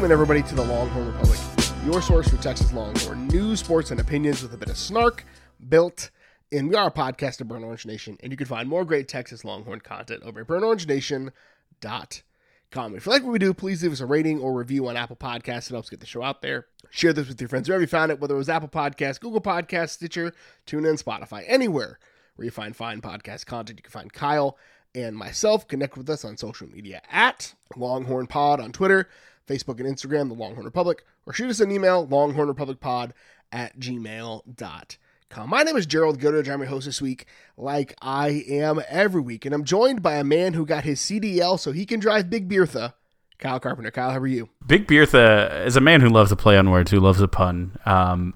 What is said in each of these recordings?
Welcome everybody to the Longhorn Republic, your source for Texas Longhorn news, sports, and opinions with a bit of snark built in. We are a podcast of Burnt Orange Nation, and you can find more great Texas Longhorn content over at burntorangenation.com. If you like what we do, please leave us a rating or review on Apple Podcasts. It helps get the show out there. Share this with your friends wherever you found it, whether it was Apple Podcasts, Google Podcasts, Stitcher, TuneIn, Spotify, anywhere where you find fine podcast content. You can find Kyle and myself. Connect with us on social media at Longhorn Pod on Twitter, Facebook, and Instagram, The Longhorn Republic, or shoot us an email, longhornrepublicpod at gmail.com. My name is Gerald Goodrich. I'm your host this week, like I am every week, and I'm joined by a man who got his CDL so he can drive Big Bertha. Kyle Carpenter. Kyle, how are you? Big Bertha is a man who loves to play on words, who loves a pun. Um,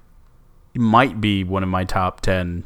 might be one of my top 10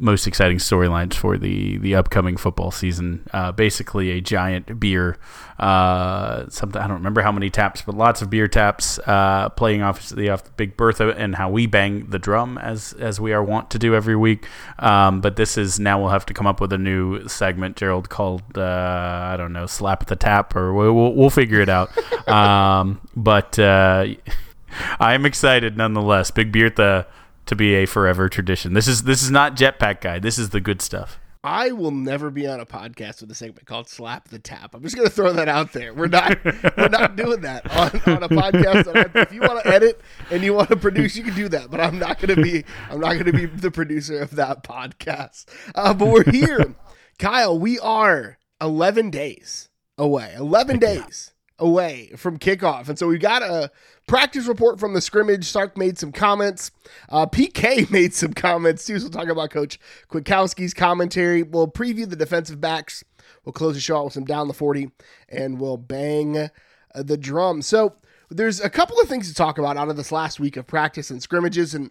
most exciting storylines for the the upcoming football season. Uh, basically, a giant beer, uh, something I don't remember how many taps, but lots of beer taps, uh, playing off the off the Big Bertha and how we bang the drum as as we are wont to do every week. Um, but this is now we'll have to come up with a new segment, Gerald, called uh, I don't know, slap the tap, or we'll we'll, we'll figure it out. um, but uh, I am excited nonetheless. Big Bertha to be a forever tradition. This is this is not Jetpack Guy. This is the good stuff. I will never be on a podcast with a segment called "Slap the Tap." I'm just going to throw that out there. We're not we're not doing that on, on a podcast. If you want to edit and you want to produce, you can do that. But I'm not going to be I'm not going to be the producer of that podcast. Uh, but we're here, Kyle. We are 11 days away. 11 days away from kickoff, and so we got a practice report from the scrimmage. Sark made some comments. Uh, PK made some comments too. So we'll talk about Coach Kwiatkowski's commentary. We'll preview the defensive backs. We'll close the show out with some down the 40 and we'll bang uh, the drum. So there's a couple of things to talk about out of this last week of practice and scrimmages. And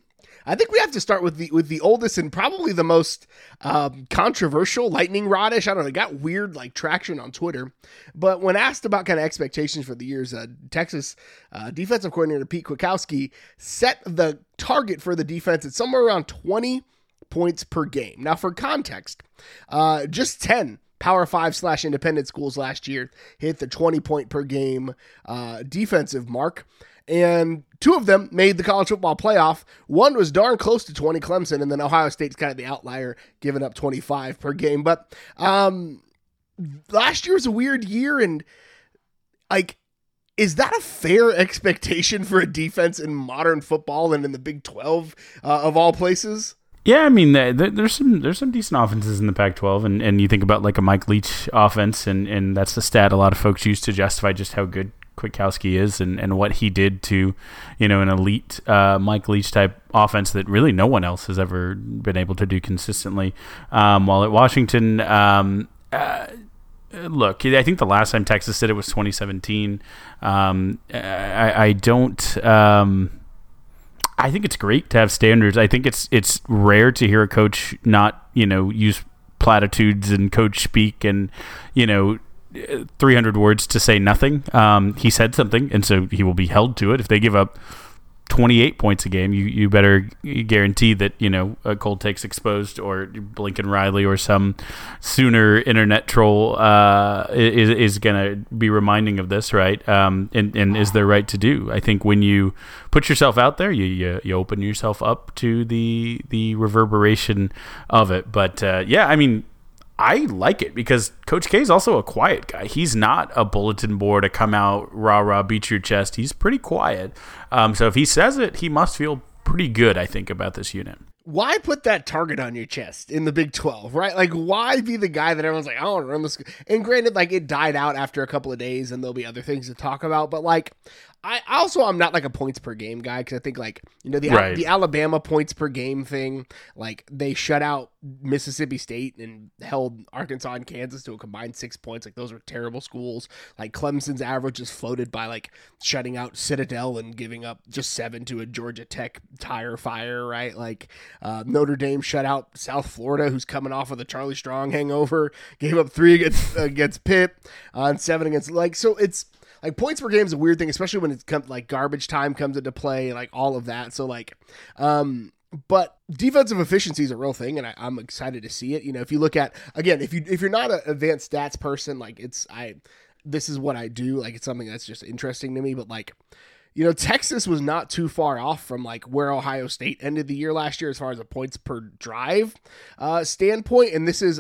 I think we have to start with the with the oldest and probably the most um, controversial lightning rodish. I don't know, it got weird like traction on Twitter. But when asked about kind of expectations for the years, uh, Texas uh, defensive coordinator Pete Kwiatkowski set the target for the defense at somewhere around 20 points per game. Now, for context, uh, just 10 Power Five slash independent schools last year hit the 20 point per game uh, defensive mark and two of them made the college football playoff. One was darn close to 20, Clemson, and then Ohio State's kind of the outlier, giving up 25 per game. But um, last year was a weird year, and like, is that a fair expectation for a defense in modern football and in the Big 12 uh, of all places? Yeah, I mean, there's some there's some decent offenses in the Pac-12, and, and you think about like a Mike Leach offense, and, and that's the stat a lot of folks use to justify just how good Kwiatkowski is and, and what he did to, you know, an elite uh, Mike Leach type offense that really no one else has ever been able to do consistently. Um, while at Washington, um, uh, look, I think the last time Texas did it was 2017. Um, I, I, don't. Um, I think it's great to have standards. I think it's it's rare to hear a coach not you know use platitudes and coach speak and you know 300 words to say nothing. Um, he said something, and so he will be held to it. If they give up 28 points a game, you, you better guarantee that, you know, a cold takes exposed or Lincoln Riley or some sooner internet troll uh, is, is going to be reminding of this, right? Um, and, and is their right to do. I think when you put yourself out there, you, you, you open yourself up to the, the reverberation of it. But uh, yeah, I mean, I like it because Coach K is also a quiet guy. He's not a bulletin board to come out rah rah beat your chest. He's pretty quiet. Um, so if he says it, he must feel pretty good. I think about this unit. Why put that target on your chest in the Big Twelve, right? Like, why be the guy that everyone's like, I want to run this? And granted, like it died out after a couple of days, and there'll be other things to talk about. But like, I also I'm not like a points per game guy because I think like you know the right. the Alabama points per game thing like they shut out Mississippi State and held Arkansas and Kansas to a combined six points. Like those are terrible schools. Like Clemson's average is floated by like shutting out Citadel and giving up just seven to a Georgia Tech tire fire right? Like uh, Notre Dame shut out South Florida who's coming off of the Charlie Strong hangover gave up three against against Pitt uh, seven against like so it's like points per game is a weird thing, especially when it's come like garbage time comes into play, and like all of that. So like, um, but defensive efficiency is a real thing, and I, am excited to see it. You know, if you look at again, if you if you're not an advanced stats person, like it's I this is what I do. Like it's something that's just interesting to me. But like, you know, Texas was not too far off from like where Ohio State ended the year last year as far as a points per drive uh, standpoint. And this is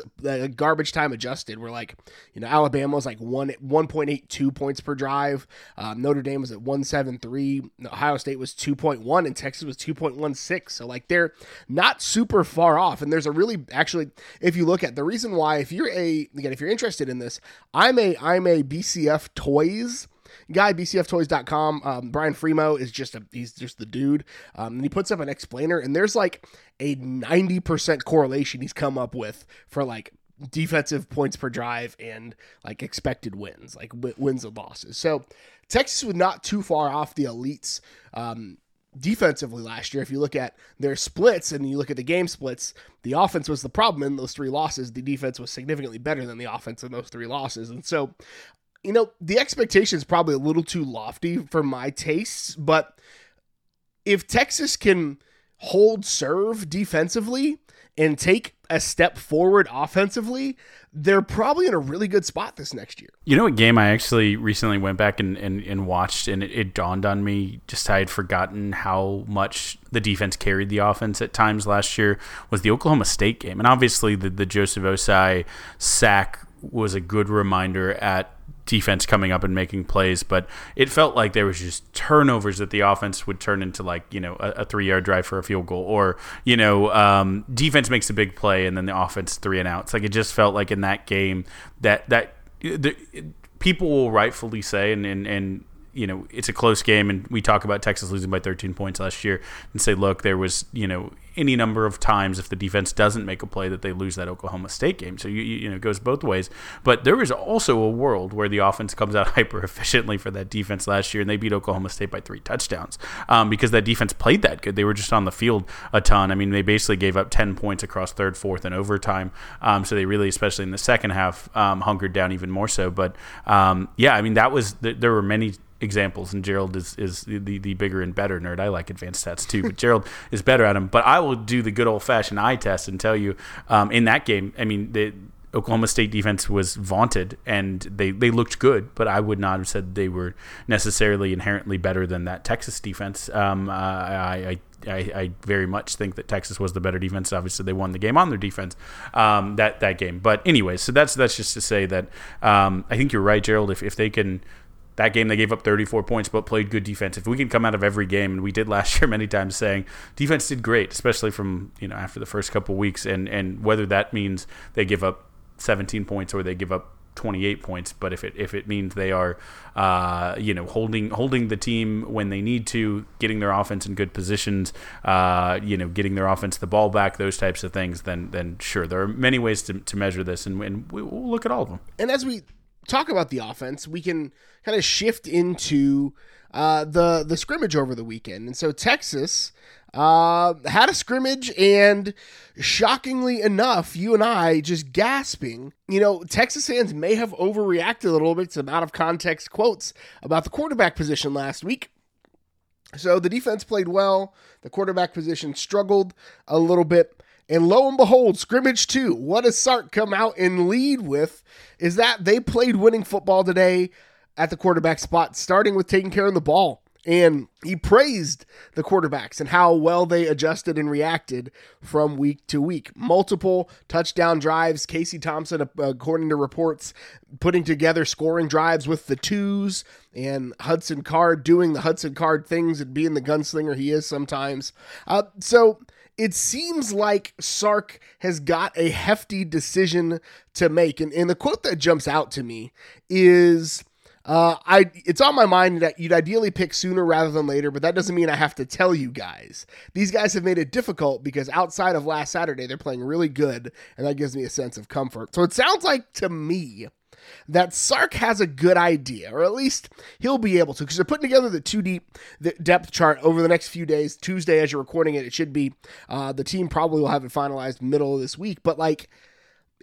garbage time adjusted. Where like, you know, Alabama was like one one point eight two points per drive. Um, Notre Dame was at one seven three. Ohio State was two point one, and Texas was two point one six. So like they're not super far off. And there's a really actually, if you look at the reason why, if you're a again, if you're interested in this, I'm a I'm a BCFToys guy, bcftoys.com. Um, Brian Fremeau is just a, he's just the dude. Um, and he puts up an explainer, and there's like a 90% correlation he's come up with for like defensive points per drive and like expected wins, like w- wins and losses. So Texas was not too far off the elites. Um, defensively last year. If you look at their splits and you look at the game splits, the offense was the problem in those three losses. The defense was significantly better than the offense in those three losses. And so you know, the expectation is probably a little too lofty for my tastes, but if Texas can hold serve defensively and take a step forward offensively, they're probably in a really good spot this next year. You know what game I actually recently went back and, and, and watched, and it, it, dawned on me just I had forgotten how much the defense carried the offense at times last year was the Oklahoma State game. And obviously, the, the Joseph Ossai sack was a good reminder at defense coming up and making plays, but it felt like there was just turnovers that the offense would turn into like you know a, a three yard drive for a field goal, or you know um, defense makes a big play and then the offense three and outs. Like it just felt like in that game that that the, people will rightfully say and and, and you know it's a close game and we talk about Texas losing by 13 points last year and say look there was you know any number of times if the defense doesn't make a play that they lose that Oklahoma State game. So you you know it goes both ways. But there is also a world where the offense comes out hyper efficiently for that defense last year, and they beat Oklahoma State by three touchdowns um, because that defense played that good. They were just on the field a ton. I mean, they basically gave up ten points across third, fourth, and overtime. Um, so they really, especially in the second half, um, hungered down even more so. But um, yeah, I mean that was there were many examples, and Gerald is is the, the bigger and better nerd. I like advanced stats too, but Gerald is better at them. But I will do the good old fashioned eye test and tell you um, in that game. I mean, the Oklahoma State defense was vaunted and they, they looked good, but I would not have said they were necessarily inherently better than that Texas defense. Um, uh, I, I, I, very much think that Texas was the better defense. Obviously, they won the game on their defense um, that that game. But anyway, so that's that's just to say that um, I think you're right, Gerald. If if they can that game they gave up 34 points but played good defense. If we can come out of every game, and we did last year many times, saying defense did great, especially from you know after the first couple weeks, and and whether that means they give up 17 points or they give up 28 points. But if it if it means they are, uh, you know, holding holding the team when they need to, getting their offense in good positions, uh, you know, getting their offense the ball back, those types of things, then then sure, there are many ways to, to measure this, and, and we'll look at all of them. And as we talk about the offense, we can kind of shift into uh, the the scrimmage over the weekend. And so Texas uh, had a scrimmage, and shockingly enough, you and I just gasping. You know, Texas fans may have overreacted a little bit to some out of context quotes about the quarterback position last week. So the defense played well. The quarterback position struggled a little bit. And lo and behold, scrimmage two, what does Sark come out and lead with? Is that they played winning football today at the quarterback spot, starting with taking care of the ball. And he praised the quarterbacks and how well they adjusted and reacted from week to week. Multiple touchdown drives. Casey Thompson, according to reports, putting together scoring drives with the twos, and Hudson Card doing the Hudson Card things and being the gunslinger he is sometimes. Uh, so it seems like Sark has got a hefty decision to make. And, and the quote that jumps out to me is uh, I it's on my mind that you'd ideally pick sooner rather than later, but that doesn't mean I have to tell you guys. These guys have made it difficult because outside of last Saturday, they're playing really good, and that gives me a sense of comfort. So it sounds like to me that Sark has a good idea, or at least he'll be able to, because they're putting together the two deep the depth chart over the next few days. Tuesday, as you're recording it, it should be. Uh, the team probably will have it finalized middle of this week, but like.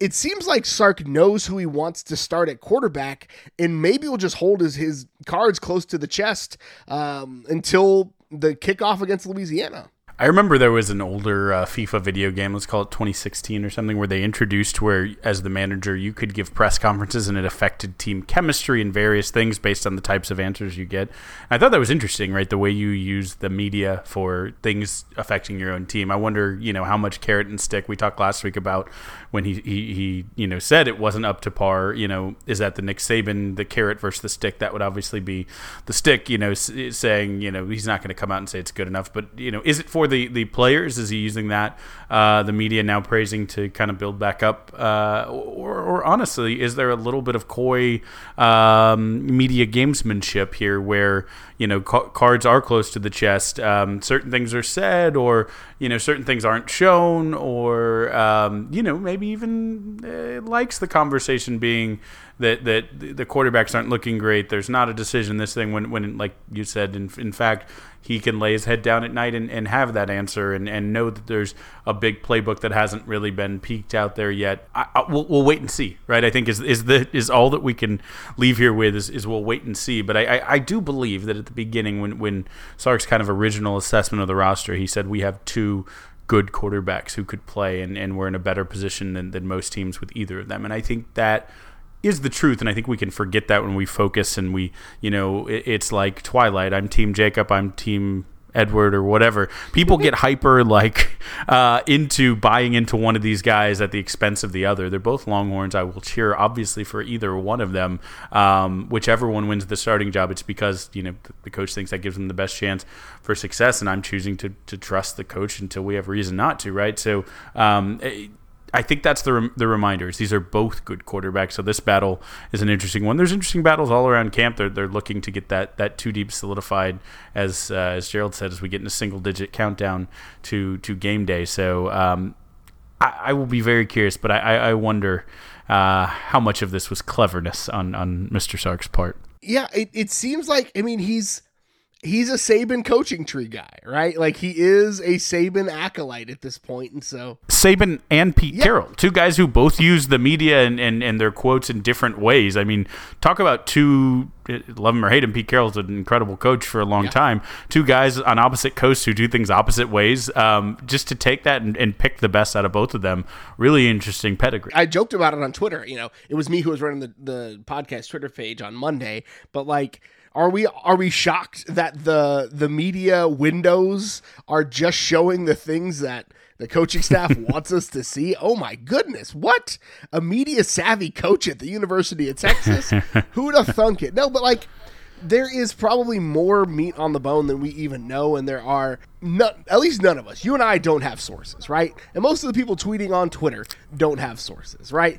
It seems like Sark knows who he wants to start at quarterback, and maybe will just hold his, his cards close to the chest um, until the kickoff against Louisiana. I remember there was an older uh, FIFA video game, let's call it 2016 or something, where they introduced where, as the manager, you could give press conferences and it affected team chemistry and various things based on the types of answers you get. And I thought that was interesting, right? The way you use the media for things affecting your own team. I wonder, you know, how much carrot and stick we talked last week about when he, he, he you know, said it wasn't up to par. You know, is that the Nick Saban, the carrot versus the stick? That would obviously be the stick, you know, saying, you know, he's not going to come out and say it's good enough. But, you know, is it for the, the players? Is he using that? Uh, the media now praising to kind of build back up? Uh, or, or, honestly, is there a little bit of coy um, media gamesmanship here where, you know, ca- cards are close to the chest? Um, certain things are said, or, you know, certain things aren't shown, or, um, you know, maybe even uh, likes the conversation being that that the quarterbacks aren't looking great. There's not a decision this thing when when like you said in in fact he can lay his head down at night and, and have that answer and, and know that there's a big playbook that hasn't really been peaked out there yet. I, I, we'll, we'll wait and see, right? I think is is the is all that we can leave here with is, is we'll wait and see. But I, I, I do believe that at the beginning when when Sark's kind of original assessment of the roster, he said we have two good quarterbacks who could play and, and we're in a better position than, than most teams with either of them. And I think that is the truth and i think we can forget that when we focus and we you know it, it's like twilight. I'm team jacob i'm team edward or whatever. People get hyper like uh, into buying into one of these guys at the expense of the other. They're both longhorns. I will cheer obviously for either one of them. Um, whichever one wins the starting job it's because you know the coach thinks that gives them the best chance for success and i'm choosing to, to trust the coach until we have reason not to right? So um, it, I think that's the the reminders. These are both good quarterbacks, so this battle is an interesting one. There's interesting battles all around camp. They're they're looking to get that that two deep solidified, as uh, as Gerald said, as we get in a single digit countdown to to game day. So um, I, I, will be very curious, but I I wonder uh, how much of this was cleverness on on Mr. Sark's part. Yeah, it, it seems like I mean he's he's a Saban coaching tree guy, right? Like he is a Saban acolyte at this point, and so Saban and Pete yeah. Carroll, two guys who both use the media and, and, and their quotes in different ways. I mean, talk about two love him or hate him. Pete Carroll's an incredible coach for a long yeah. time. Two guys on opposite coasts who do things opposite ways. Um, just to take that and, and, pick the best out of both of them, really interesting pedigree. I joked about it on Twitter. You know, it was me who was running the the podcast Twitter page on Monday, but like are we are we shocked that the the media windows are just showing the things that the coaching staff wants us to see? Oh my goodness, what a media savvy coach at the University of Texas? Who'd have thunk it? No, but like there is probably more meat on the bone than we even know, and there are not, at least none of us. You and I don't have sources, right? And most of the people tweeting on Twitter don't have sources, right?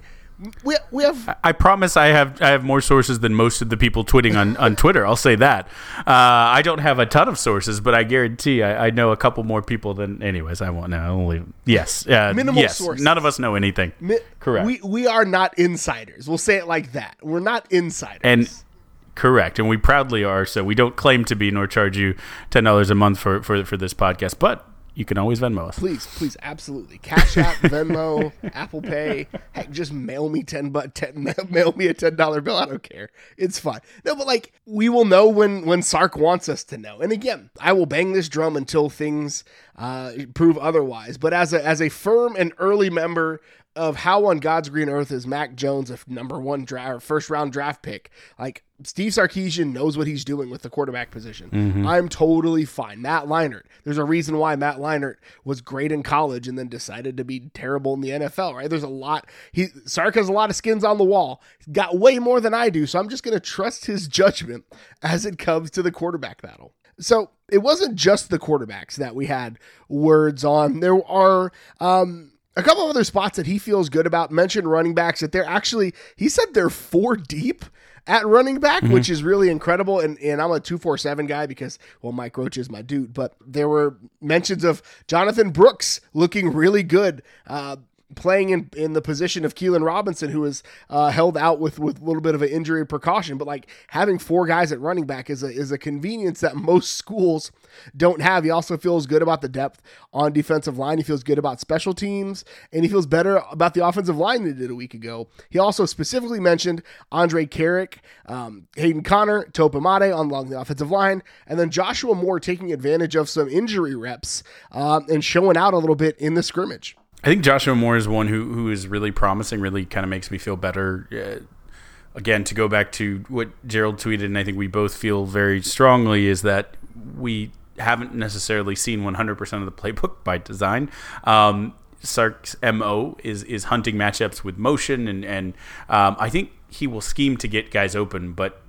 We, we have. I promise I have I have more sources than most of the people tweeting on, on Twitter. I'll say that. Uh, I don't have a ton of sources, but I guarantee I, I know a couple more people than. Anyways, I won't know. Only yes, uh, minimal yes, sources. None of us know anything. Mi- Correct. We we are not insiders. We'll say it like that. We're not insiders. And correct, and we proudly are. So we don't claim to be, nor charge you ten dollars a month for, for for this podcast, but you can always Venmo us. Please, please, absolutely. Cash App, Venmo, Apple Pay. Heck, just mail me ten but ten mail me a ten dollar bill. I don't care. It's fine. No, but like we will know when when Sark wants us to know. And again, I will bang this drum until things uh, prove otherwise. But as a as a firm and early member of how on God's green earth is Mac Jones a number one draft or first round draft pick? Like Steve Sarkisian knows what he's doing with the quarterback position. Mm-hmm. I'm totally fine. Matt Leinart. There's a reason why Matt Leinart was great in college and then decided to be terrible in the NFL. Right? There's a lot. He Sark has a lot of skins on the wall. He's got way more than I do. So I'm just going to trust his judgment as it comes to the quarterback battle. So it wasn't just the quarterbacks that we had words on. There are um, a couple of other spots that he feels good about. Mentioned running backs that they're actually, he said they're four deep at running back, mm-hmm. which is really incredible. And, and I'm a 247 guy because, well, Mike Roach is my dude. But there were mentions of Jonathan Brooks looking really good. Uh, playing in, in the position of Keilan Robinson, who is uh, held out with with a little bit of an injury precaution. But like having four guys at running back is a is a convenience that most schools don't have. He also feels good about the depth on defensive line. He feels good about special teams, and he feels better about the offensive line than he did a week ago. He also specifically mentioned Andrej Karic, um, Hayden Conner, Topa Mate on along the offensive line, and then Joshua Moore taking advantage of some injury reps um, and showing out a little bit in the scrimmage. I think Joshua Moore is one who who is really promising. Really kind of makes me feel better. Uh, again, to go back to what Gerald tweeted, and I think we both feel very strongly is that we haven't necessarily seen 100% of the playbook by design. Um, Sark's mo is is hunting matchups with motion, and and um, I think he will scheme to get guys open, but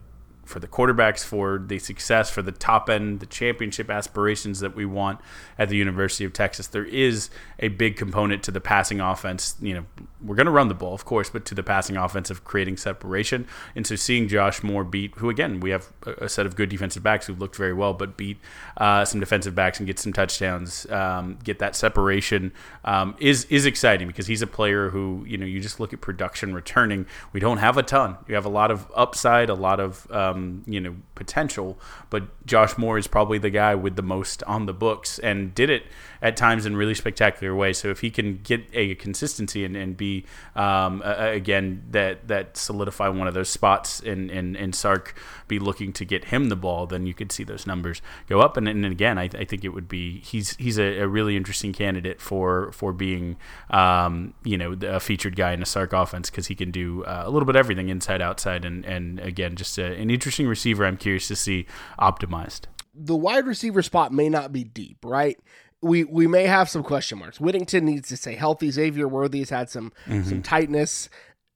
for the quarterbacks, for the success, for the top end, the championship aspirations that we want at the University of Texas. There is a big component to the passing offense. You know, we're going to run the ball, of course, but to the passing offense of creating separation. And so seeing Josh Moore beat, who again, we have a set of good defensive backs who looked very well, but beat uh, some defensive backs and get some touchdowns, um, get that separation um, is is exciting because he's a player who you know you just look at production returning. We don't have a ton. You have a lot of upside, a lot of um, um, you know potential. But Josh Moore is probably the guy with the most on the books and did it at times in really spectacular ways. So if he can get a consistency and, and be um, again that that solidify one of those spots and and and Sark be looking to get him the ball, then you could see those numbers go up. And, and again, I, I think it would be he's he's a, a really interesting candidate for for being um, you know a featured guy in a Sark offense because he can do uh, a little bit of everything inside outside and and again just a, an interesting receiver. I'm curious to see optimized. The wide receiver spot may not be deep, right? We we may have some question marks. Whittington needs to stay healthy. Xavier Worthy's had some mm-hmm. some tightness.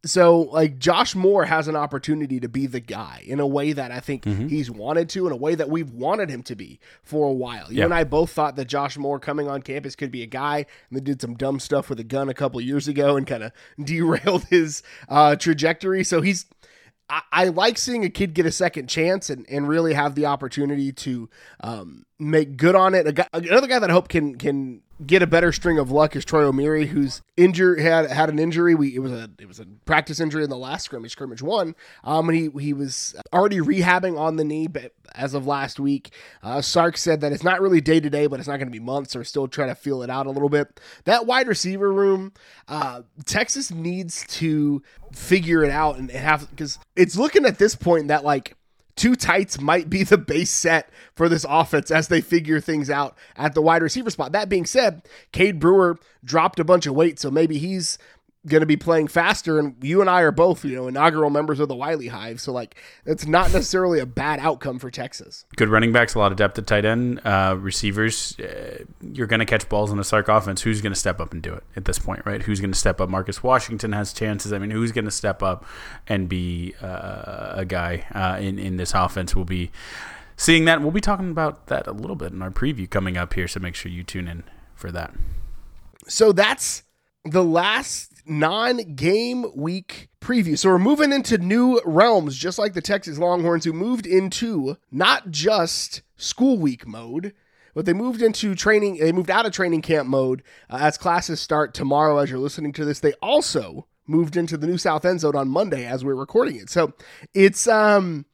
So like Josh Moore has an opportunity to be the guy in a way that I think mm-hmm. he's wanted to, in a way that we've wanted him to be for a while. You and I both thought that Josh Moore coming on campus could be a guy, and then did some dumb stuff with a gun a couple years ago and kind of derailed his uh, trajectory. So he's I, like seeing a kid get a second chance and, and really have the opportunity to um, make good on it. Guy, another guy that I hope can can get a better string of luck is Troy Omeire, who's injured had had an injury. We it was a it was a practice injury in the last scrimmage, scrimmage one. Um, and he he was already rehabbing on the knee, but as of last week, uh, Sark said that it's not really day to day, but it's not going to be months. Or still trying to feel it out a little bit. That wide receiver room, uh, Texas needs to figure it out and have because it's looking at this point that like two tights might be the base set for this offense as they figure things out at the wide receiver spot. That being said, Cade Brewer dropped a bunch of weight, so maybe he's going to be playing faster. And you and I are both, you know, inaugural members of the Wiley Hive. So, like, it's not necessarily a bad outcome for Texas. Good running backs, a lot of depth at tight end. Uh, receivers, uh, you're going to catch balls in a Sark offense. Who's going to step up and do it at this point, right? Who's going to step up? Marcus Washington has chances. I mean, who's going to step up and be uh, a guy uh, in, in this offense? Will be seeing that. We'll be talking about that a little bit in our preview coming up here. So make sure you tune in for that. So that's the last non game week preview. So we're moving into new realms, just like the Texas Longhorns, who moved into not just school week mode, but they moved into training. They moved out of training camp mode uh, as classes start tomorrow. As you're listening to this, they also moved into the new South End Zone on Monday as we're recording it. So it's um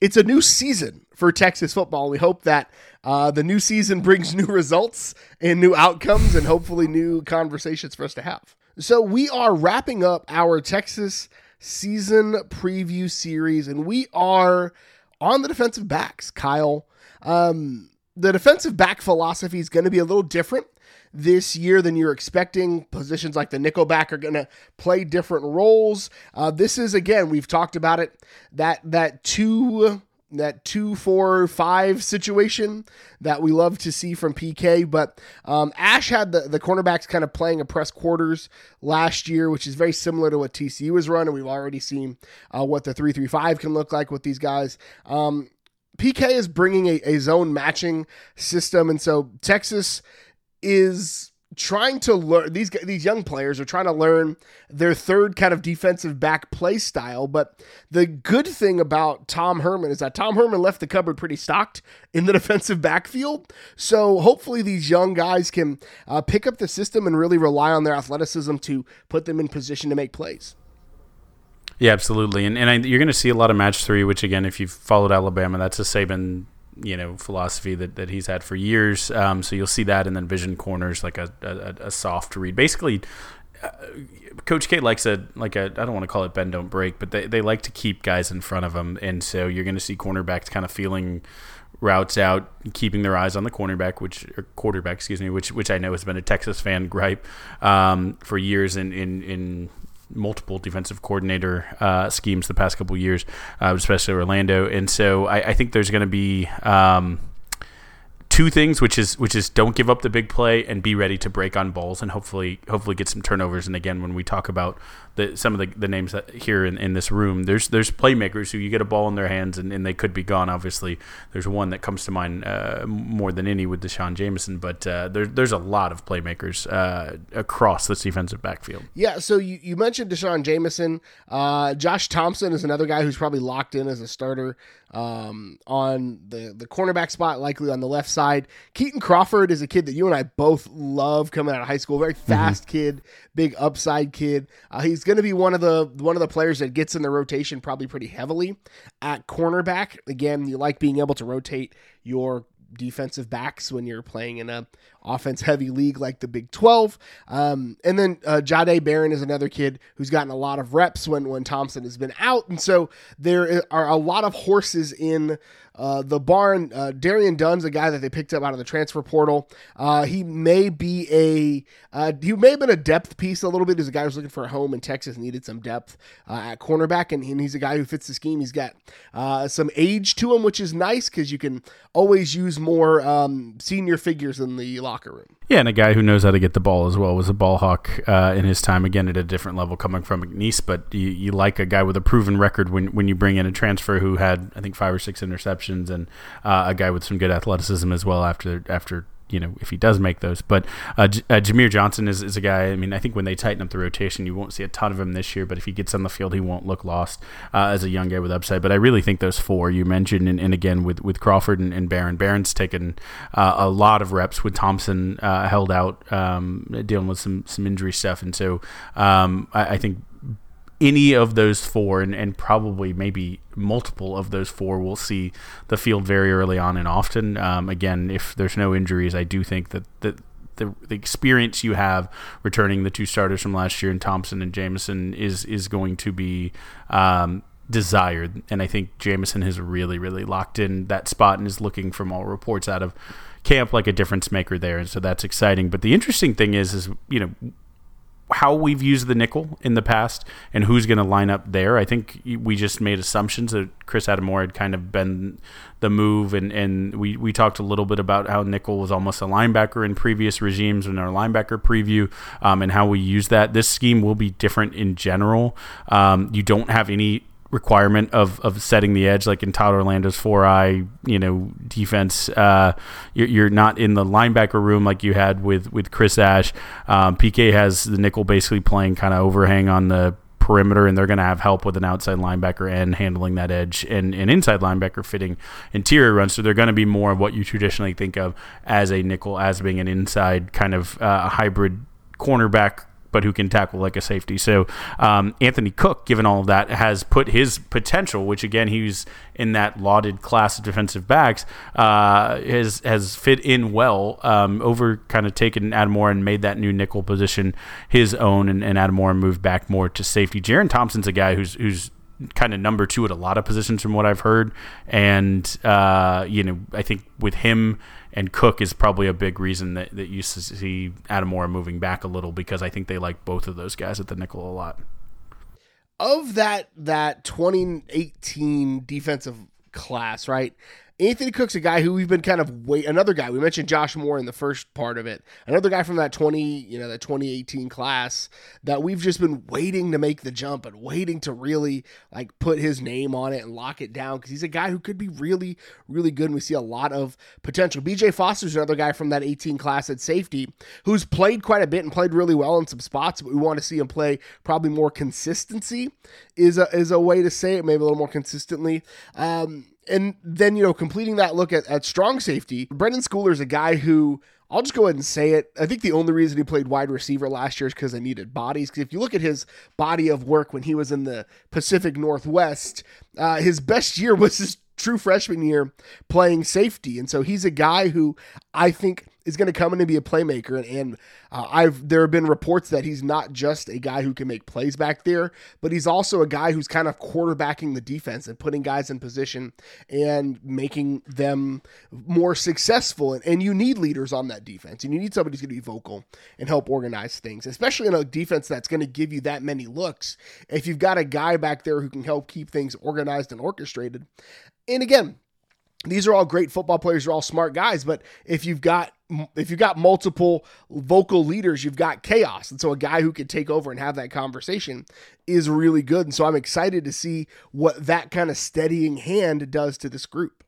it's a new season for Texas football. We hope that uh, the new season brings new results and new outcomes, and hopefully new conversations for us to have. So we are wrapping up our Texas season preview series, and we are on the defensive backs, Kyle. Um, the defensive back philosophy is going to be a little different this year than you're expecting. Positions like the nickelback are going to play different roles. Uh, this is again, we've talked about it that that two that two, four, five situation that we love to see from PK. But um, Ash had the, the cornerbacks kind of playing a press quarters last year, which is very similar to what TCU has run. And we've already seen uh, what the 335 can look like with these guys. Um, PK is bringing a, a zone matching system. And so Texas is trying to learn these these young players are trying to learn their third kind of defensive back play style. But the good thing about Tom Herman is that Tom Herman left the cupboard pretty stocked in the defensive backfield. So hopefully these young guys can uh, pick up the system and really rely on their athleticism to put them in position to make plays. Yeah, absolutely, and and I, you're going to see a lot of match three, which again, if you've followed Alabama, that's a Saban you know philosophy that, that he's had for years. Um, so you'll see that, and then vision corners like a, a, a soft read. Basically, uh, Coach K likes a like a I don't want to call it bend don't break, but they, they like to keep guys in front of them, and so you're going to see cornerbacks kind of feeling routes out, keeping their eyes on the cornerback, which or quarterback, excuse me, which which I know has been a Texas fan gripe um, for years in in in multiple defensive coordinator uh, schemes the past couple years, uh, especially Orlando. And so I, I think there's going to be um, two things, which is which is don't give up the big play and be ready to break on balls and hopefully hopefully get some turnovers. And again, when we talk about the, some of the, the names that here in, in this room, there's there's playmakers who you get a ball in their hands and, and they could be gone. Obviously, there's one that comes to mind uh, more than any with D'Shawn Jamison, but uh, there, there's a lot of playmakers uh, across this defensive backfield. Yeah, so you, you mentioned D'Shawn Jamison. Uh, Josh Thompson is another guy who's probably locked in as a starter um, on the, the cornerback spot, likely on the left side. Kitan Crawford is a kid that you and I both love coming out of high school. Very mm-hmm. fast mm-hmm. kid, big upside kid. Uh, he's going to be one of the one of the players that gets in the rotation probably pretty heavily at cornerback. Again, you like being able to rotate your defensive backs when you're playing in a offense heavy league like the Big 12. Um, and then uh, Jahdae Barron is another kid who's gotten a lot of reps when when Thompson has been out, and so there are a lot of horses in uh, the barn, uh, Darion Dunn's a guy that they picked up out of the transfer portal. Uh, he may be a uh, he may have been a depth piece a little bit. As a guy who's looking for a home in Texas, needed some depth uh, at cornerback, and, and, he's a guy who fits the scheme. He's got some age to him, which is nice because you can always use more um, senior figures in the locker room. Yeah, and a guy who knows how to get the ball as well was a ball hawk in his time. Again, at a different level, coming from McNeese, but you, you like a guy with a proven record when when you bring in a transfer who had I think five or six interceptions and uh, a guy with some good athleticism as well after after you know if he does make those. But uh, J- uh, Jamier Johnson is, is a guy. I mean, I think when they tighten up the rotation, you won't see a ton of him this year. But if he gets on the field, he won't look lost uh, as a young guy with upside. But I really think those four you mentioned, and, and again with with Crawford and, and Barron. Barron's taken uh, a lot of reps with Thompson uh, held out, um, dealing with some some injury stuff, and so um, I, I think any of those four, and, and probably maybe multiple of those four, will see the field very early on and often. Um, again, if there's no injuries, I do think that, that the, the experience you have returning the two starters from last year in Thompson and Jamison is is going to be um, desired. And I think Jamison has really, really locked in that spot and is looking from all reports out of camp like a difference maker there. And so that's exciting. But the interesting thing is, is you know how we've used the nickel in the past and who's going to line up there. I think we just made assumptions that Chris Adimora had kind of been the move, and, and we, we talked a little bit about how nickel was almost a linebacker in previous regimes in our linebacker preview, um, and how we use that. This scheme will be different in general. Um, you don't have any requirement of, of setting the edge, like in Todd Orlando's four eye, you know, defense. Uh, you're, you're, not in the linebacker room like you had with with Chris Ash. Um, PK has the nickel basically playing kind of overhang on the perimeter, and they're going to have help with an outside linebacker and handling that edge, and an inside linebacker fitting interior runs. So they're going to be more of what you traditionally think of as a nickel, as being an inside kind of uh, hybrid cornerback but who can tackle like a safety. So um, Anthony Cook, given all of that, has put his potential, which again he's in that lauded class of defensive backs, uh, has has fit in well. Um, over kind of taken Adam Adimora and made that new nickel position his own, and, and Adimora moved back more to safety. Jerrin Thompson's a guy who's who's kind of number two at a lot of positions from what I've heard, and uh, you know I think with him and Cook is probably a big reason that, that you see Adimora moving back a little because I think they like both of those guys at the nickel a lot. Of that that 2018 defensive class, right? Anthony Cook's a guy who we've been kind of wait. Another guy we mentioned Josh Moore in the first part of it. Another guy from that twenty, you know, that twenty eighteen class that we've just been waiting to make the jump and waiting to really like put his name on it and lock it down because he's a guy who could be really, really good. And we see a lot of potential. BJ Foster's another guy from that eighteen class at safety who's played quite a bit and played really well in some spots, but we want to see him play probably more consistency is a is a way to say it, maybe a little more consistently. Um, and then you know completing that look at, at strong safety brenden schooler is a guy who i'll just go ahead and say it i think the only reason he played wide receiver last year is because they needed bodies. Because if you look at his body of work when he was in the pacific northwest uh, his best year was his true freshman year playing safety. And so he's a guy who i think is going to come in and be a playmaker. And, and uh, I've there have been reports that he's not just a guy who can make plays back there, but he's also a guy who's kind of quarterbacking the defense and putting guys in position and making them more successful. And, and you need leaders on that defense, and you need somebody who's going to be vocal and help organize things, especially in a defense that's going to give you that many looks. If you've got a guy back there who can help keep things organized and orchestrated, and again, these are all great football players. They're all smart guys, but if you've got if you've got multiple vocal leaders, you've got chaos. And so a guy who can take over and have that conversation is really good. And so I'm excited to see what that kind of steadying hand does to this group.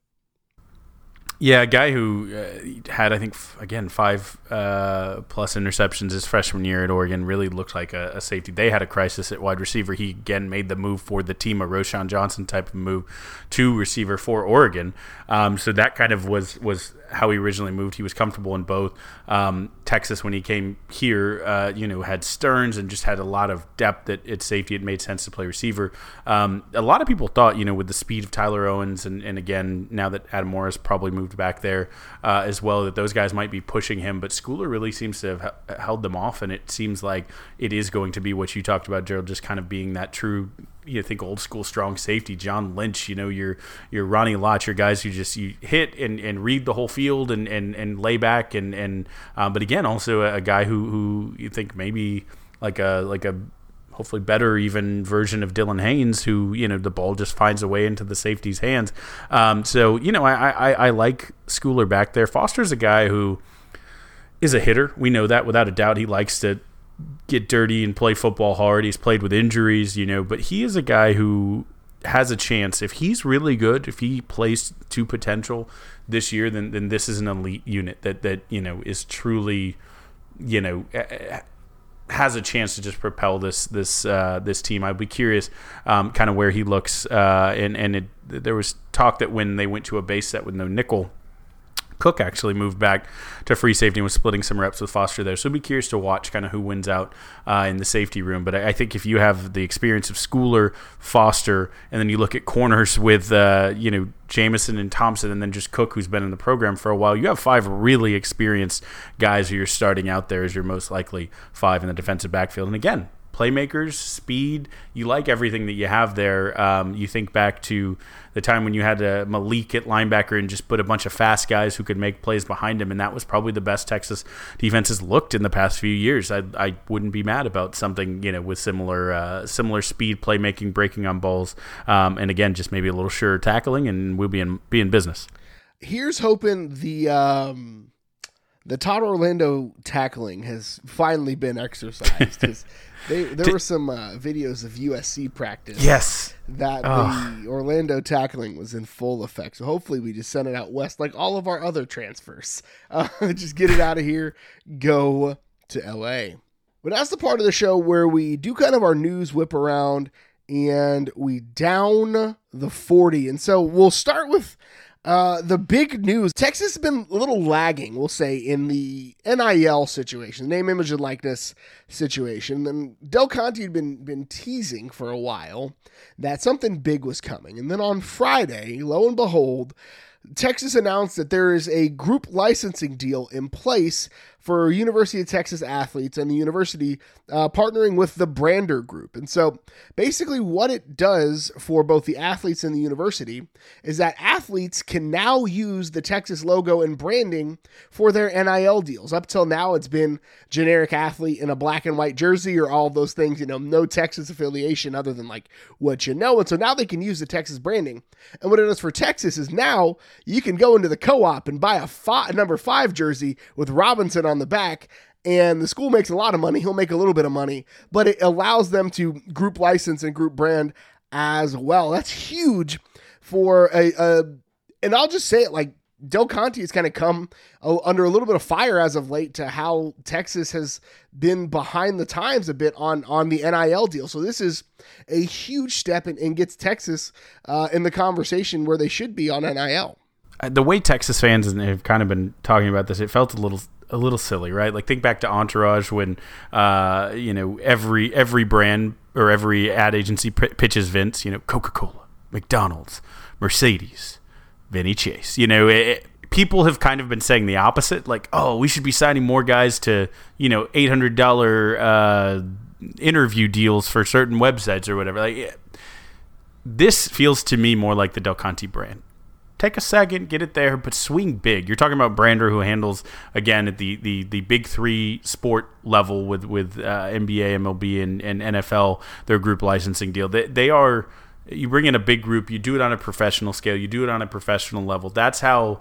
Yeah, a guy who uh, had, I think, f- again, five uh, plus interceptions his freshman year at Oregon really looked like a, a, safety. They had a crisis at wide receiver. He again made the move for the team, a Roschon Johnson type of move to receiver for Oregon. Um, so that kind of was was how he originally moved. He was comfortable in both. Um, Texas, when he came here, uh, you know, had Sterns and just had a lot of depth at, at safety. It made sense to play receiver. Um, a lot of people thought, you know, with the speed of Tyler Owens, and, and again, now that Adam Morris probably moved back there uh, as well, that those guys might be pushing him. But Schooler really seems to have held them off, and it seems like it is going to be what you talked about, Gerald, just kind of being that true you think old school strong safety, John Lynch, you know, your your Ronnie Lott, your guys who just you hit and, and read the whole field and, and, and lay back and and um, but again also a, guy who, who you think maybe like a like a hopefully better even version of Dylan Haines who you know the ball just finds a way into the safety's hands. Um, so you know I, I I like Schooler back there. Foster's a guy who is a hitter. We know that without a doubt. He likes to get dirty and play football hard. He's played with injuries, you know, but he is a guy who has a chance if he's really good, if he plays to potential this year, then then this is an elite unit that that you know is truly, you know, has a chance to just propel this this uh, this team. I'd be curious, um, kind of where he looks, uh, and and it, there was talk that when they went to a base set with no nickel Cook actually moved back to free safety and was splitting some reps with Foster there. So I'd be curious to watch kind of who wins out uh, in the safety room. But I, I, think if you have the experience of Schooler, Foster, and then you look at corners with uh, you know Jamison and Thompson, and then just Cook, who's been in the program for a while, you have five really experienced guys who you're starting out there as your most likely five in the defensive backfield. And again, playmakers, speed. You like everything that you have there. Um, you think back to the time when you had a Malik at linebacker and just put a bunch of fast guys who could make plays behind him, and that was probably the best Texas defense has looked in the past few years. I, I wouldn't be mad about something you know with similar uh, similar speed, playmaking, breaking on balls, um, and again just maybe a little surer tackling, and we'll be in be in business. Here's hoping the. Um the Todd Orlando tackling has finally been exercised. They, there Did, were some uh, videos of USC practice. Yes. That the Orlando tackling was in full effect. So hopefully we just send it out west like all of our other transfers. Uh, just get it out of here. Go to LA. But that's the part of the show where we do kind of our news whip around and we down the 40. And so we'll start with uh, the big news Texas has been a little lagging, we'll say, in the NIL situation, the name, image, and likeness situation. And Del Conte had been, been teasing for a while that something big was coming. And then on Friday, lo and behold, Texas announced that there is a group licensing deal in place for University of Texas athletes and the university uh, partnering with the Brandr Group. And so basically, what it does for both the athletes and the university is that athletes can now use the Texas logo and branding for their NIL deals. Up till now, it's been generic athlete in a black and white jersey or all those things, you know, no Texas affiliation other than like what you know. And so now they can use the Texas branding. And what it does for Texas is now you can go into the co-op and buy a number five jersey with Robinson on the back and the school makes a lot of money. He'll make a little bit of money, but it allows them to group license and group brand as well. That's huge for a, a and I'll just say it like Del Conte has kind of come under a little bit of fire as of late to how Texas has been behind the times a bit on on the NIL deal. So this is a huge step and, and gets Texas uh, in the conversation where they should be on NIL. Uh, the way Texas fans have kind of been talking about this, it felt a little a little silly, right? Like think back to Entourage when uh, you know every every brand or every ad agency p- pitches Vince, you know, Coca Cola, McDonald's, Mercedes, Vinny Chase. You know, it, people have kind of been saying the opposite, like, oh, we should be signing more guys to you know eight hundred dollar uh, interview deals for certain websites or whatever. Like, this feels to me more like the Del Conte brand take a second, get it there, but swing big. You're talking about Brandr, who handles again at the the, the big three sport level with with uh, NBA, MLB, and, and NFL. Their group licensing deal. They they are. You bring in a big group. You do it on a professional scale. You do it on a professional level. That's how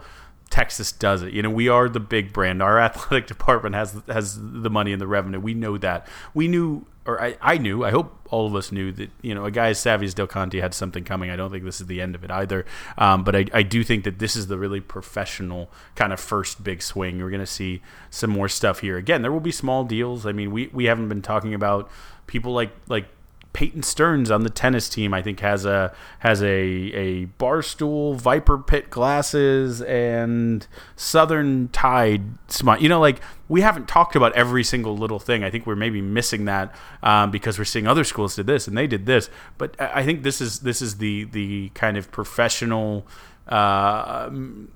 Texas does it. You know, we are the big brand. Our athletic department has has the money and the revenue. We know that. We knew, or I, I knew. I hope all of us knew that. You know, a guy as savvy as Del Conte had something coming. I don't think this is the end of it either. Um, but I, I do think that this is the really professional kind of first big swing. We're going to see some more stuff here. Again, there will be small deals. I mean, we we haven't been talking about people like like Peyton Stearns on the tennis team, I think has a has a a barstool Viper Pit glasses and Southern Tide smile. You know, like we haven't talked about every single little thing. I think we're maybe missing that um, because we're seeing other schools did this and they did this. But I think this is this is the the kind of professional, uh,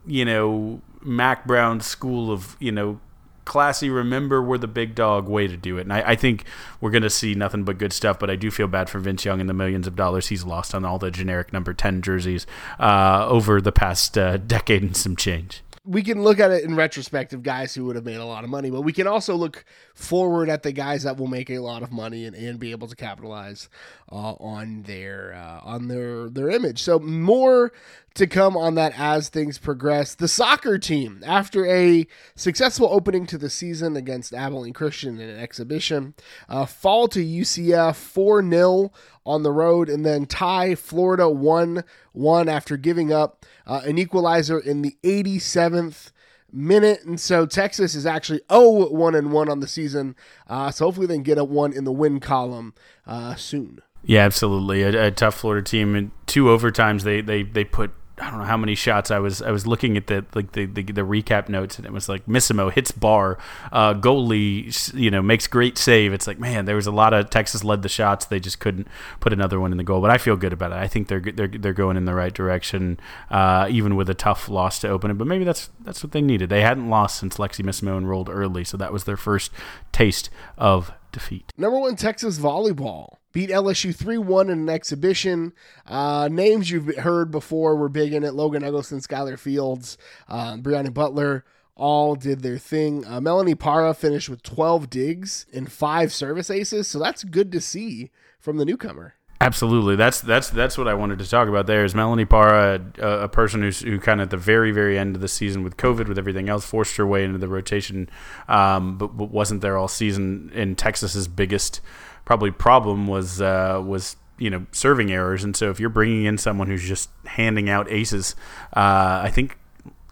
you know, Mack Brown school of you know classy, remember we're the big dog way to do it. And I, I think we're going to see nothing but good stuff, but I do feel bad for Vince Young and the millions of dollars he's lost on all the generic number 10 jerseys uh, over the past uh, decade and some change we can look at it in retrospect of guys who would have made a lot of money, but we can also look forward at the guys that will make a lot of money and, and be able to capitalize uh, on their uh, on their their image. So more to come on that as things progress. The soccer team, after a successful opening to the season against Abilene Christian in an exhibition, uh, fall to UCF 4 0 on the road and then tie Florida 1 1 after giving up uh, an equalizer in the 87th minute. And so Texas is actually 0 1 and 1 on the season. Uh, so hopefully they can get a one in the win column uh, soon. Yeah, absolutely. A, a tough Florida team. In two overtimes, they, they, they put I don't know how many shots I was I was looking at the like the, the, the recap notes and it was like Missimo hits bar, uh, goalie you know makes great save. It's like man, there was a lot of Texas led the shots. They just couldn't put another one in the goal. But I feel good about it. I think they're they're they're going in the right direction, uh, even with a tough loss to open it. But maybe that's that's what they needed. They hadn't lost since Lexi Missimo enrolled early, so that was their first taste of defeat. Number one Texas volleyball beat LSU 3 1 in an exhibition. Uh, names you've heard before were big in it Logan Eggleston, Skylar Fields, uh, Brianna Butler. All did their thing. Uh, Melanie Parra finished with 12 digs and five service aces, so that's good to see from the newcomer. Absolutely, that's that's that's what I wanted to talk about. There is Melanie Parra, a, a person who's who kind of at the very very end of the season with COVID, with everything else, forced her way into the rotation, um, but, but wasn't there all season. In Texas's biggest probably problem was uh, was you know serving errors, and so if you're bringing in someone who's just handing out aces, uh, I think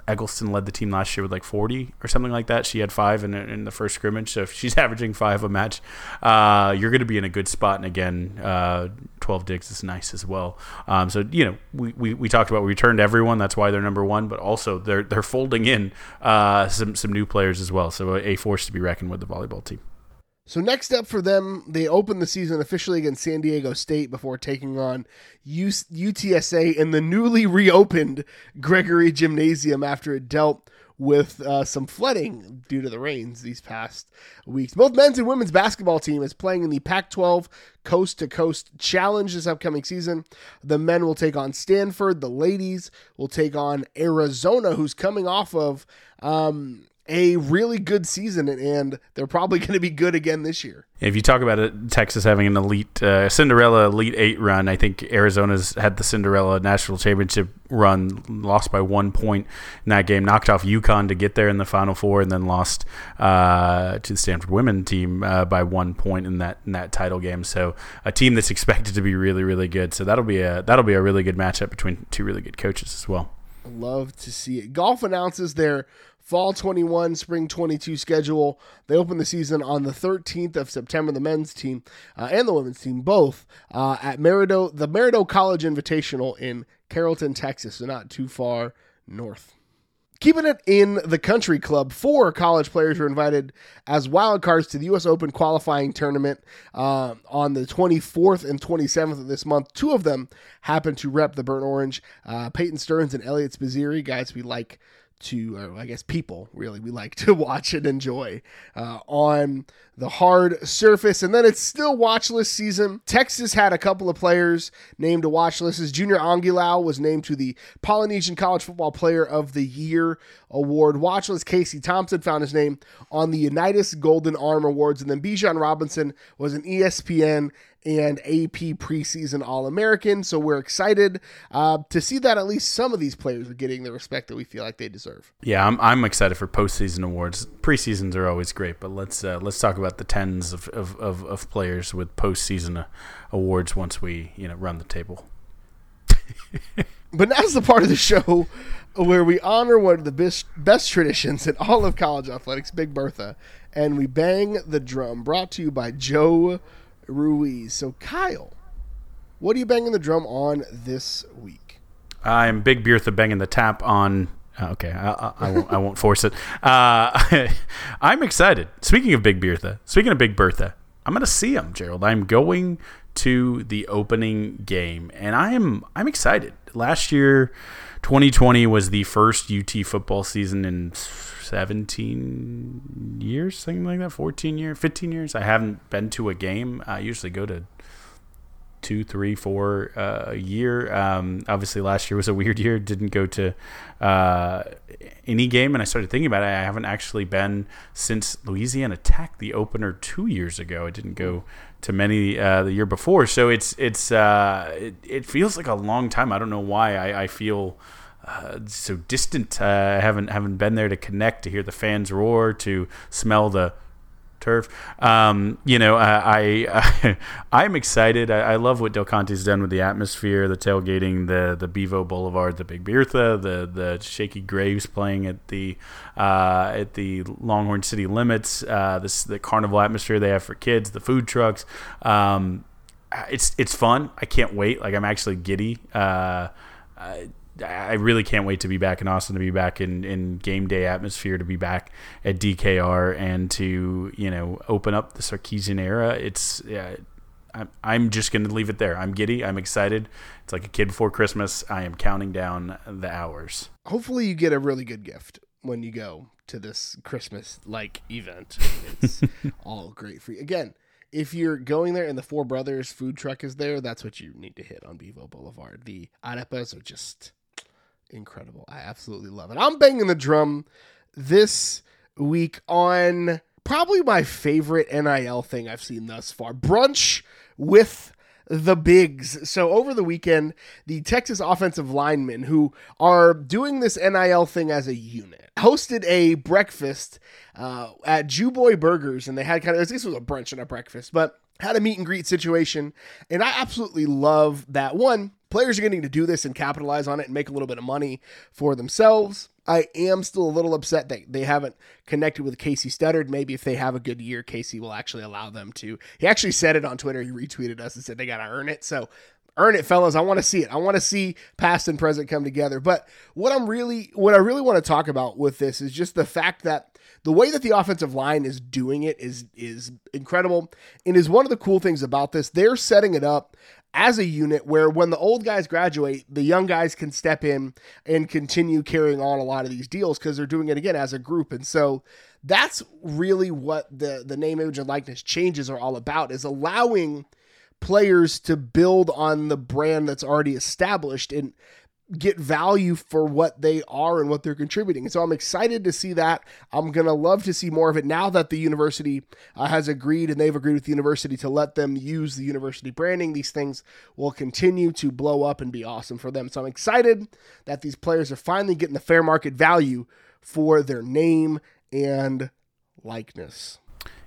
Eggleston led the team last year with like 40 or something like that. She had five in, in the first scrimmage. So if she's averaging five a match, uh, you're going to be in a good spot. And again, uh, 12 digs is nice as well. Um, so, you know, we, we, we, talked about we returned everyone. That's why they're number one. But also they're, they're folding in uh, some, some new players as well. So a force to be reckoned with the volleyball team. So next up for them, they open the season officially against San Diego State before taking on UTSA in the newly reopened Gregory Gymnasium after it dealt with uh, some flooding due to the rains these past weeks. Both men's and women's basketball team is playing in the Pac-12 Coast to Coast Challenge this upcoming season. The men will take on Stanford. The ladies will take on Arizona, who's coming off of um, a really good season, and they're probably going to be good again this year. If you talk about it, Texas having an elite uh, Cinderella Elite Eight run, I think Arizona's had the Cinderella National Championship run, lost by one point in that game, knocked off UConn to get there in the Final Four, and then lost uh, to the Stanford women team uh, by one point in that in that title game. So a team that's expected to be really really good. So that'll be a that'll be a really good matchup between two really good coaches as well. Love to see it. Golf announces their fall 21, spring 22 schedule. They open the season on the 13th of September, the men's team uh, and the women's team, both uh, at Maridoe, the Maridoe College Invitational in Carrollton, Texas, so not too far north. Keeping it in the country club, four college players were invited as wildcards to the U.S. Open qualifying tournament uh, on the 24th and 27th of this month. Two of them happened to rep the burnt orange. Uh, Peyton Stearns and Elliot Spizzirri, guys we like to, I guess people really, we like to watch and enjoy uh, on the hard surface. And then it's still watch list season. Texas had a couple of players named to watch lists. Junior Angilau was named to the Polynesian College Football Player of the Year award. Watch list Casey Thompson found his name on the Unitas Golden Arm Awards. And then Bijan Robinson was an ESPN and AP preseason All American. So we're excited uh, to see that at least some of these players are getting the respect that we feel like they deserve. Yeah, I'm, I'm excited for postseason awards. Preseasons are always great, but let's uh, let's talk about the tens of, of, of, of players with postseason uh, awards once we you know run the table. but now's the part of the show where we honor one of the best, best traditions in all of college athletics, Big Bertha, and we bang the drum. Brought to you by Joe Ruiz. So, Kyle, what are you banging the drum on this week? I'm Big Bertha banging the tap on. Uh, okay, I, I, I, won't, I won't force it. Uh, I'm excited. Speaking of Big Bertha, speaking of Big Bertha, I'm going to see him, Gerald. I'm going to the opening game, and I am I'm excited. Last year, 2020 was the first UT football season in 17 years, something like that, 14 years, 15 years. I haven't been to a game. I usually go to two, three, four uh, a year. Um, obviously, last year was a weird year. Didn't go to uh, any game, and I started thinking about it. I haven't actually been since Louisiana Tech, the opener two years ago. I didn't go to many uh, the year before, so it's it's uh, it, it, feels like a long time. I don't know why. I, I feel. Uh, so distant. Uh, I haven't haven't been there to connect, to hear the fans roar, to smell the turf. Um, you know, I, I am excited. I, I, love what Del Conte's done with the atmosphere, the tailgating, the the Bevo Boulevard, the Big Bertha, the the Shakey Graves playing at the uh, at the Longhorn City limits, uh, this the carnival atmosphere they have for kids, the food trucks. Um, it's it's fun. I can't wait. Like I'm actually giddy. Uh, I really can't wait to be back in Austin, to be back in, in game day atmosphere, to be back at DKR, and to you know open up the Sarkisian era. It's uh, I'm I'm just going to leave it there. I'm giddy. I'm excited. It's like a kid before Christmas. I am counting down the hours. Hopefully, you get a really good gift when you go to this Christmas like event. It's all great for you. Again, if you're going there and the Four Brothers food truck is there, that's what you need to hit on Bevo Boulevard. The arepas are just incredible. I absolutely love it. I'm banging the drum this week on probably my favorite NIL thing I've seen thus far brunch with the bigs. So over the weekend, the Texas offensive linemen who are doing this NIL thing as a unit hosted a breakfast uh, at Jewboy Burgers, and they had kind of this was a brunch and a breakfast, but had a meet and greet situation, and I absolutely love that one players are getting to do this and capitalize on it and make a little bit of money for themselves. I am still a little upset that they haven't connected with Casey Studdard. Maybe if they have a good year, Casey will actually allow them to. He actually said it on Twitter. He retweeted us and said they got to earn it. So earn it, fellas. I want to see it. I want to see past and present come together. But what I'm really, what I really want to talk about with this is just the fact that the way that the offensive line is doing it is is incredible and is one of the cool things about this. They're setting it up as a unit where when the old guys graduate, the young guys can step in and continue carrying on a lot of these deals because they're doing it again as a group. And so that's really what the the name, image, and likeness changes are all about is allowing players to build on the brand that's already established and get value for what they are and what they're contributing. And so I'm excited to see that. I'm going to love to see more of it now that the university uh, has agreed and they've agreed with the university to let them use the university branding. These things will continue to blow up and be awesome for them. So I'm excited that these players are finally getting the fair market value for their name and likeness.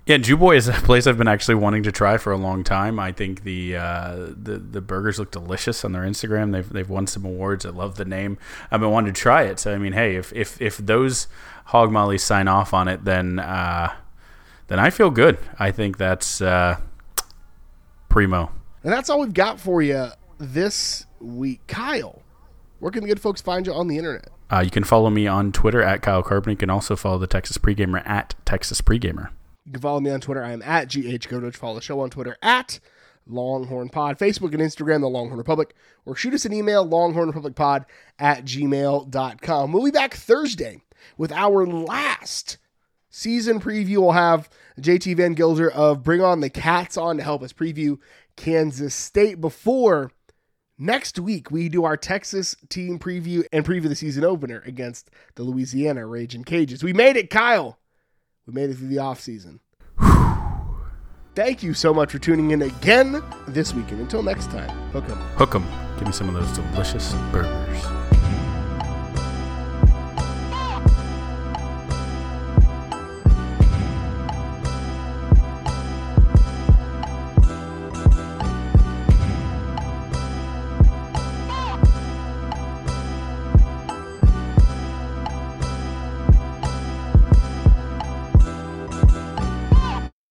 Yeah, Jewboy is a place I've been actually wanting to try for a long time. I think the uh, the the burgers look delicious on their Instagram. They've they've won some awards. I love the name. I've been wanting to try it. So I mean, hey, if if if those hog mollies sign off on it, then uh, then I feel good. I think that's uh, primo. And that's all we've got for you this week, Kyle. Where can the good folks find you on the internet? Uh, you can follow me on Twitter at Kyle Carpenter. You can also follow the Texas Pregamer at Texas Pregamer. You can follow me on Twitter. I am at GH Godich. Follow the show on Twitter at Longhorn Pod, Facebook and Instagram, The Longhorn Republic, or shoot us an email, longhornrepublicpod at gmail.com. We'll be back Thursday with our last season preview. We'll have JT Van Gilder of Bring On the Cats on to help us preview Kansas State before next week we do our Texas team preview and preview the season opener against the Louisiana Rage Raging Cajuns. We made it, Kyle. We made it through the off season. Thank you so much for tuning in again this weekend. Until next time, hook 'em. Hook 'em. Give me some of those delicious burgers.